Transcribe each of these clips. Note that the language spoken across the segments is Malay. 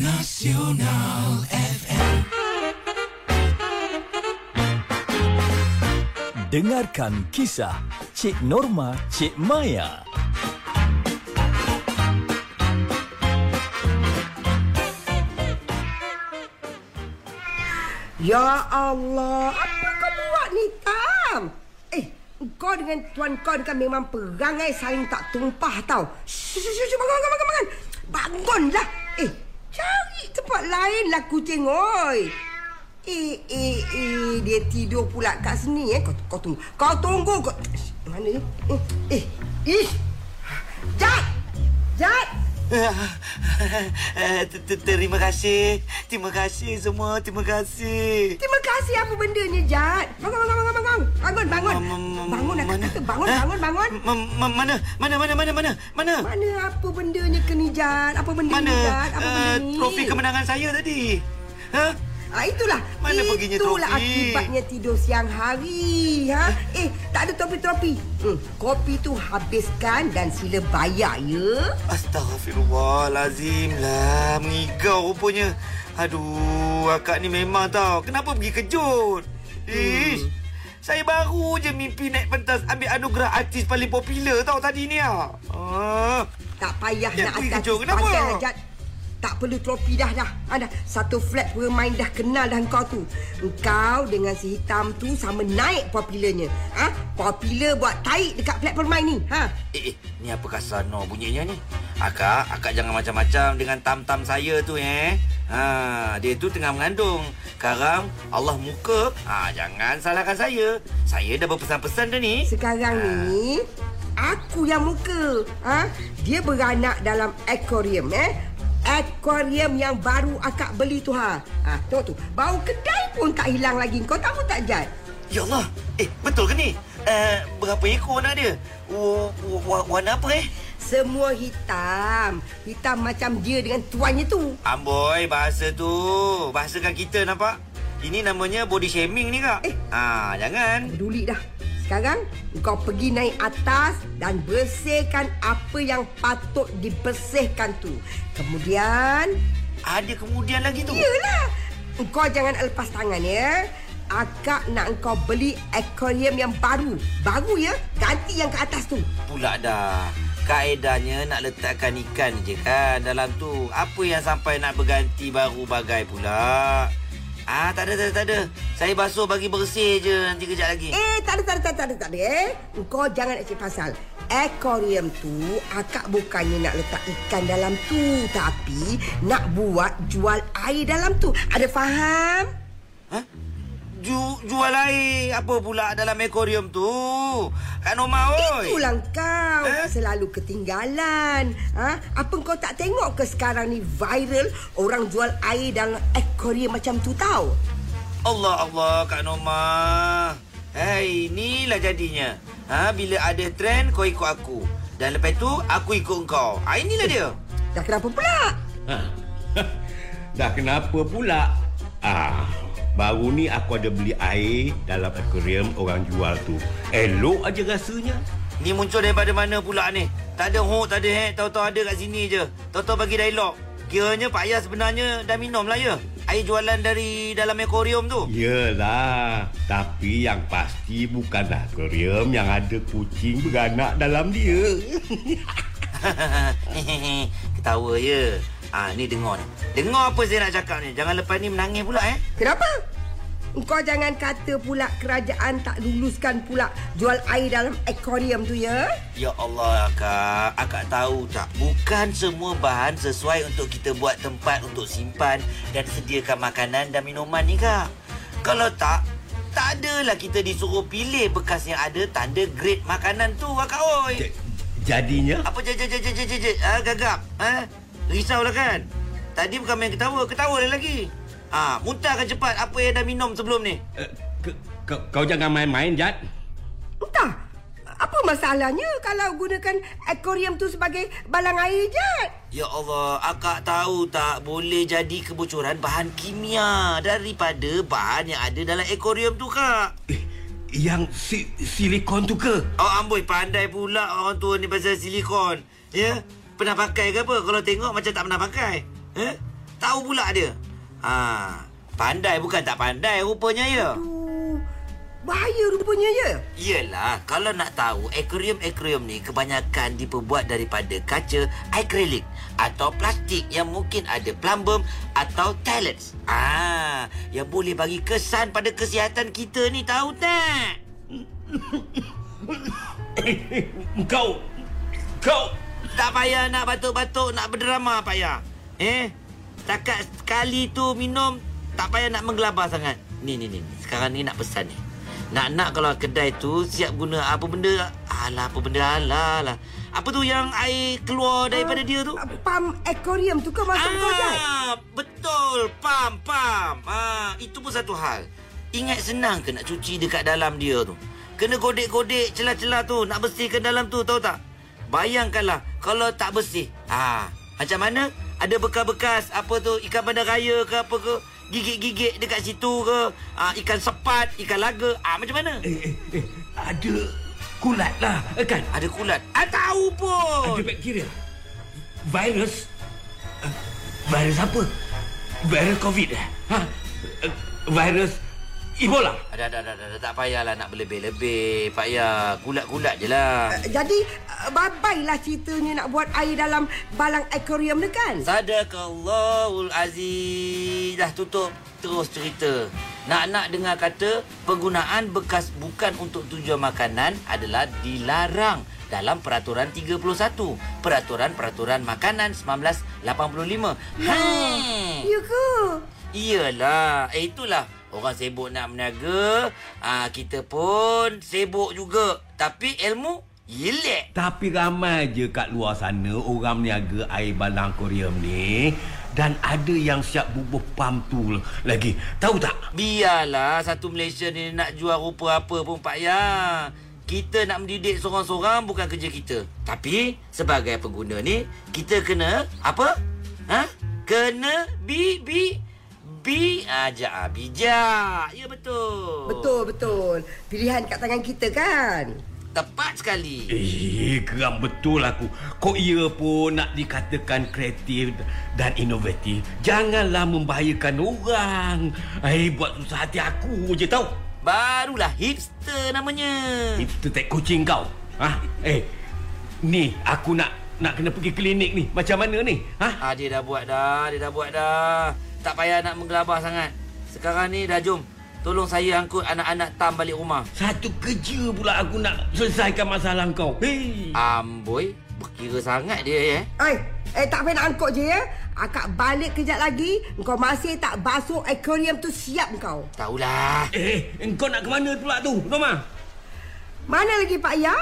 Nasional FM. Dengarkan kisah Cik Norma Cik Maya. Ya Allah, apa kau buat ni, Tam? Eh, kau dengan tuan kau ni kan memang perangai saling tak tumpah tau. Shh, shh, shh, bangun, bangun, bangun, bangun. Bangunlah. Eh, cari tempat lain lah kucing, oi. Eh, eh, eh, dia tidur pula kat sini, eh. Kau, kau tunggu. Kau tunggu. Kau... Mana ni? Eh, eh. Jat! Jat! Eh, ter- ter- Terima kasih Terima kasih semua Terima kasih Terima kasih apa benda ni, Jat? Bangun, bangun, bangun, bangun. Bangun, bangun. Bangun, aku kata. Bangun, bangun, bangun. Ma- ma- Mana Mana mana mana mana Mana Mana apa bendanya ke ni, Jat? Apa benda ni, Jat? Apa eh, benda ni? Trofi kemenangan saya tadi Ha? Ah, itulah. Mana perginya itulah trofi? akibatnya tidur siang hari. Ha? Eh, tak ada topi-topi. Hmm, kopi tu habiskan dan sila bayar, ya? Astaghfirullahalazim lah Mengigau rupanya Aduh Akak ni memang tau Kenapa pergi kejut Ish Saya baru je mimpi naik pentas Ambil anugerah artis paling popular tau tadi ni ah. Ah. Tak payah Jat, nak atas kejut. Kenapa? Jat. Tak perlu trofi dah dah. Ha, dah. Satu flat pemain dah kenal dah kau tu. Engkau dengan si hitam tu sama naik popularnya. Ha? Popular buat taik dekat flat pemain ni. Ha? Eh, eh, ni apa kasar no bunyinya ni? Akak, akak jangan macam-macam dengan tam-tam saya tu eh. Ha, dia tu tengah mengandung. Sekarang Allah muka. Ha, jangan salahkan saya. Saya dah berpesan-pesan dah ni. Sekarang ni aku yang muka. Ha? Dia beranak dalam akuarium eh. Akuarium yang baru akak beli tu ha. Ha, tengok tu. Bau kedai pun tak hilang lagi. Kau tahu tak Jad? Ya Allah. Eh, betul ke ni? Uh, berapa ekor nak dia? Warna apa eh? Semua hitam. Hitam macam dia dengan tuannya tu. Amboi, bahasa tu. Bahasakan kita nampak. Ini namanya body shaming ni kak. Eh. Ah, jangan. Peduli dah. Sekarang kau pergi naik atas dan bersihkan apa yang patut dibersihkan tu. Kemudian Ada kemudian lagi tu. Yelah Kau jangan lepas tangan ya Akak nak kau beli akuarium yang baru Baru ya Ganti yang ke atas tu Pula dah. Kaedahnya nak letakkan ikan je kan dalam tu. Apa yang sampai nak berganti baru bagai pula? Ah, tak ada, tak ada, tak ada. Saya basuh bagi bersih je nanti kejap lagi. Eh tak ada tak ada tak ada tak ada, eh Kau jangan nak cakap pasal Akuarium tu Akak bukannya nak letak ikan dalam tu Tapi Nak buat jual air dalam tu Ada faham? Ha? Ju, jual air apa pula dalam akuarium tu? Kak Norma, oi. Itulah kau Eh? Selalu ketinggalan ha? Apa kau tak tengok ke sekarang ni viral Orang jual air dalam akuarium macam tu tau Allah Allah Kak Norma. Hei, inilah jadinya. Ha, bila ada trend kau ikut aku. Dan lepas tu aku ikut kau. Ha, inilah dia. Dah kenapa pula? Ha. Dah kenapa pula? Ah, baru ni aku ada beli air dalam akuarium orang jual tu. Elok aja rasanya. Ni muncul daripada mana pula ni? Tak ada hook, tak ada hack. Tahu-tahu ada kat sini je. Tahu-tahu bagi dialog. Kiranya Pak Ayah sebenarnya dah minum lah ya. Air jualan dari dalam akuarium tu. Yelah, tapi yang pasti bukan akuarium yang ada kucing beranak dalam dia. Ketawa ya. Ah ni dengar ni. Dengar apa saya nak cakap ni. Jangan lepas ni menangis pula eh. Kenapa? Kau jangan kata pula kerajaan tak luluskan pula jual air dalam akuarium tu ya. Ya Allah akak Akak tahu tak Bukan semua bahan sesuai untuk kita buat tempat untuk simpan Dan sediakan makanan dan minuman ni kak Kalau tak Tak adalah kita disuruh pilih bekas yang ada tanda grade makanan tu akak oi Jadinya Apa je je je je je je je ha, Gagap ha? Risau lah kan Tadi bukan main ketawa Ketawa dah lagi ha, Muntahkan cepat apa yang dah minum sebelum ni uh, ke, ke, kau jangan main-main, Jad. Entah. Apa masalahnya kalau gunakan akuarium tu sebagai balang air je? Ya Allah, akak tahu tak boleh jadi kebocoran bahan kimia daripada bahan yang ada dalam akuarium tu kak. Eh, yang si, silikon tu ke? Oh amboi pandai pula orang tua ni pasal silikon. Ya? Pernah pakai ke apa? Kalau tengok macam tak pernah pakai. Eh? Tahu pula dia. Ha, pandai bukan tak pandai rupanya ya. Aduh, bahaya rupanya ya. Yelah, kalau nak tahu, akuarium-akuarium ni kebanyakan diperbuat daripada kaca akrilik atau plastik yang mungkin ada plumbum atau talents. Ah, yang boleh bagi kesan pada kesihatan kita ni tahu tak? Kau Kau Tak payah nak batuk-batuk, nak berdrama payah. Eh, takat sekali tu minum, tak payah nak menggelabah sangat. Ni, ni, ni. Sekarang ni nak pesan ni. Nak-nak kalau kedai tu siap guna apa benda. Alah, apa benda alah lah. Apa tu yang air keluar daripada dia tu? Ah, Pam akuarium tu kau masuk kau. Ah, betul. Pam, pam. Ah, itu pun satu hal. Ingat senang ke nak cuci dekat dalam dia tu? Kena godek-godek celah-celah tu. Nak bersihkan dalam tu, tahu tak? Bayangkanlah kalau tak bersih. Ah, macam mana? Ada bekas-bekas apa tu ikan bandar raya ke apa ke? Gigit-gigit dekat situ ke? Ah, ikan sepat, ikan laga. Ah, macam mana? Eh, eh, eh Ada Kulat lah eh, Kan Ada kulat. Ah, tahu pun. Ada bakteria Virus Eh, Virus apa Virus COVID eh? ha? Eh, Virus Ebola Ada, ada, ada, ada. Tak payahlah nak berlebih-lebih. Pak Ya, kulat-kulat je lah. Ah, Jadi, ah, babailah ceritanya nak buat air dalam balang akuarium ni kan? Sadaqallahul Aziz. Dah tutup terus cerita. Nak-nak dengar kata penggunaan bekas bukan untuk tujuan makanan adalah dilarang dalam Peraturan 31. Peraturan-peraturan makanan 1985. Hmm. Ya ke? Iyalah. Eh itulah. Orang sibuk nak berniaga. Ah, kita pun sibuk juga. Tapi ilmu, yelek. Tapi ramai je kat luar sana Orang meniaga air balang akuarium ni Dan ada yang siap bubuh pam tu lagi Tahu tak Biarlah satu Malaysia ni nak jual rupa apa pun Pak Ya. Kita nak mendidik seorang-seorang bukan kerja kita. Tapi sebagai pengguna ni, kita kena apa? Ha? Kena bi bi bi aja bijak. Ya betul. Betul, betul. Pilihan kat tangan kita kan? Tepat sekali. Eh, geram betul aku. Kok ia pun nak dikatakan kreatif dan inovatif. Janganlah membahayakan orang. Eh, buat susah hati aku je tau. Barulah hipster namanya. Itu tek kucing kau. Ha? Eh, ni aku nak nak kena pergi klinik ni. Macam mana ni? Ha? Ah dia dah buat dah, dia dah buat dah. Tak payah nak menggelabah sangat. Sekarang ni dah jom. Tolong saya angkut anak-anak Tam balik rumah. Satu kerja pula aku nak selesaikan masalah kau. Hei. Amboi, berkira sangat dia eh. Oi, eh tak payah nak angkut je ya. Akak balik kejap lagi, kau masih tak basuh akuarium tu siap kau. Tahulah. Eh, engkau nak ke mana pula tu, Roma? Mana lagi Pak Ya?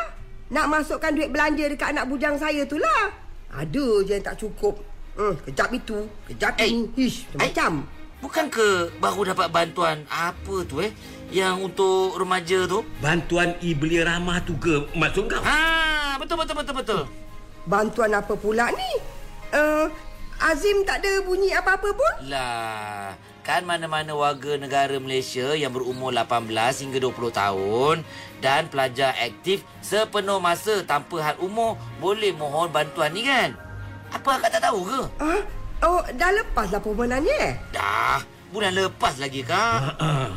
Nak masukkan duit belanja dekat anak bujang saya tu lah. Ada je yang tak cukup. Hmm, kejap itu, kejap Eh, ini. Ish, macam. Bukan ke baru dapat bantuan apa tu eh? Yang untuk remaja tu? Bantuan i-belia ramah tu ke maksud kau? Ha, betul betul betul betul. Bantuan apa pula ni? Uh, Azim tak ada bunyi apa-apa pun? Lah, kan mana-mana warga negara Malaysia yang berumur 18 hingga 20 tahun dan pelajar aktif sepenuh masa tanpa had umur boleh mohon bantuan ni kan? Apa akak tak tahu ke? Ah, oh, dah lepas lah permohonannya eh? Dah, bulan lepas lagi kak. Ah,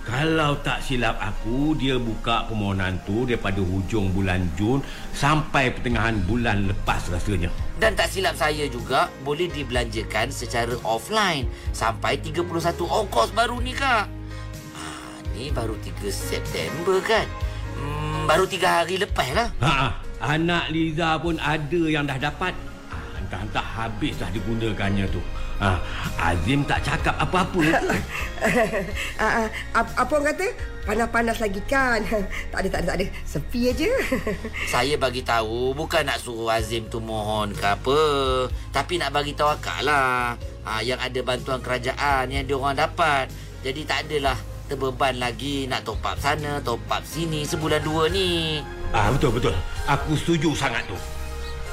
Kalau tak silap aku, dia buka permohonan tu daripada hujung bulan Jun sampai pertengahan bulan lepas rasanya. Dan tak silap saya juga boleh dibelanjakan secara offline sampai 31 Ogos baru ni kak. Ha, ni baru 3 September kan? Hmm, baru 3 hari lepas lah. Ha, anak Liza pun ada yang dah dapat. Ah, Entah-entah habis dah digunakannya tu. Ha, Azim tak cakap apa-apa ke? ah, ah, ap- apa orang kata? Panas-panas lagi kan? tak ada, tak ada, tak ada. Sepi aja. Saya bagi tahu bukan nak suruh Azim tu mohon ke apa. Tapi nak bagi tahu akak lah. Ha, yang ada bantuan kerajaan yang dia orang dapat. Jadi tak adalah terbeban lagi nak top up sana, top up sini sebulan dua ni. Ah betul betul. Aku setuju sangat tu.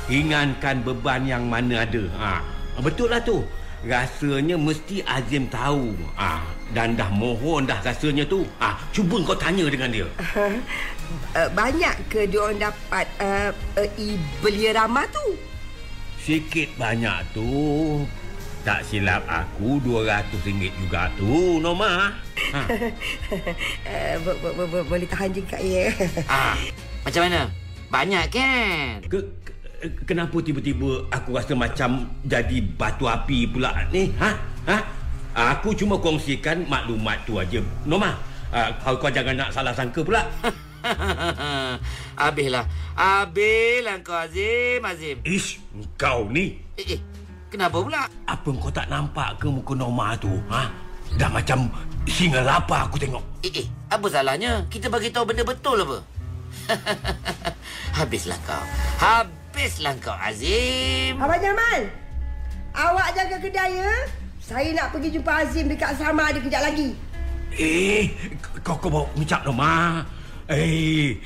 Ringankan beban yang mana ada. Ah betul lah tu. Rasanya mesti Azim tahu. Ah dan dah mohon dah rasanya tu. Ah cuba kau tanya dengan dia. uh, banyak ke dia orang dapat uh, uh, i-belia ramah tu? Sikit banyak tu. tak silap aku RM200 juga tu, Norma. Ha. Uh, bo- bo- bo- bo- boleh tahan juga ya. Ah, macam mana? Banyak kan? Ke, kenapa tiba-tiba aku rasa macam jadi batu api pula ni? Ha? Ha? Aku cuma kongsikan maklumat tu aja. Norma, uh, kau, kau jangan nak salah sangka pula. Habislah. Habislah kau Azim, Azim. Ish, kau ni. Eh, eh, kenapa pula? Apa kau tak nampak ke muka Norma tu? Ha? Dah macam singa lapar aku tengok. Eh, eh, apa salahnya? Kita bagi tahu benda betul apa? Habislah kau. Habislah kau, Azim. Abang Jamal, awak jaga kedai ya. Saya nak pergi jumpa Azim dekat sama ada kejap lagi. Eh, kau kau bawa micap. Eh,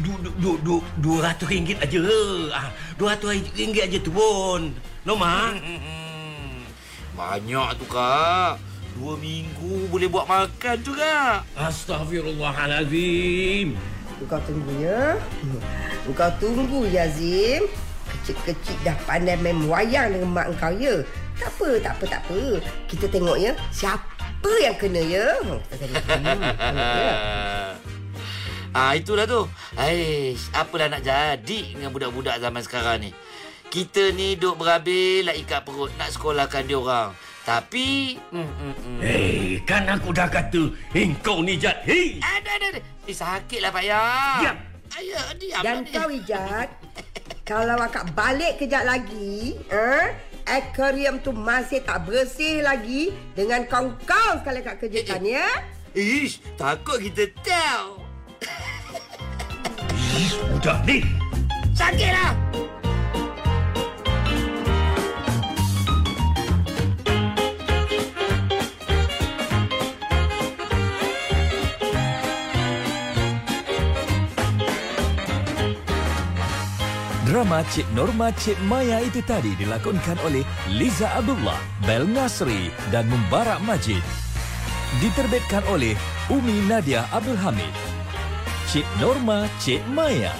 du, du, du, du, dua ratus ringgit aja. Ah, dua ratus ringgit aja tu pun. Norma. Hmm, banyak tu, Kak. Dua minggu boleh buat makan juga. Astaghfirullahalazim. Kau tunggu ya. Kau tunggu ya Azim. Kecil-kecil dah pandai main wayang dengan mak kau ya. Tak apa, tak apa, tak apa. Kita tengok ya. Siapa yang kena ya. Hmm, Kita tengok. Hmm, ya. Ah itulah tu. Aish, apalah nak jadi dengan budak-budak zaman sekarang ni. Kita ni duk berabil lah ikat perut nak sekolahkan dia orang. Tapi hmm, hmm, hmm. Eh, kan aku dah kata, eh, kau ni jat. Hei. Ada ada ada. Eh sakitlah Pak Ya. Diam. Ayo diam. Dan lah kau Ijat, kalau akak balik kejap lagi, eh, aquarium tu masih tak bersih lagi dengan kau-kau sekali akak kerjakan ya. Ish, takut kita tahu. Ish, budak ni. Sakitlah. Drama Cik Norma Cik Maya itu tadi dilakonkan oleh Liza Abdullah, Bel Nasri dan Mubarak Majid. Diterbitkan oleh Umi Nadia Abdul Hamid. Cik Norma Cik Maya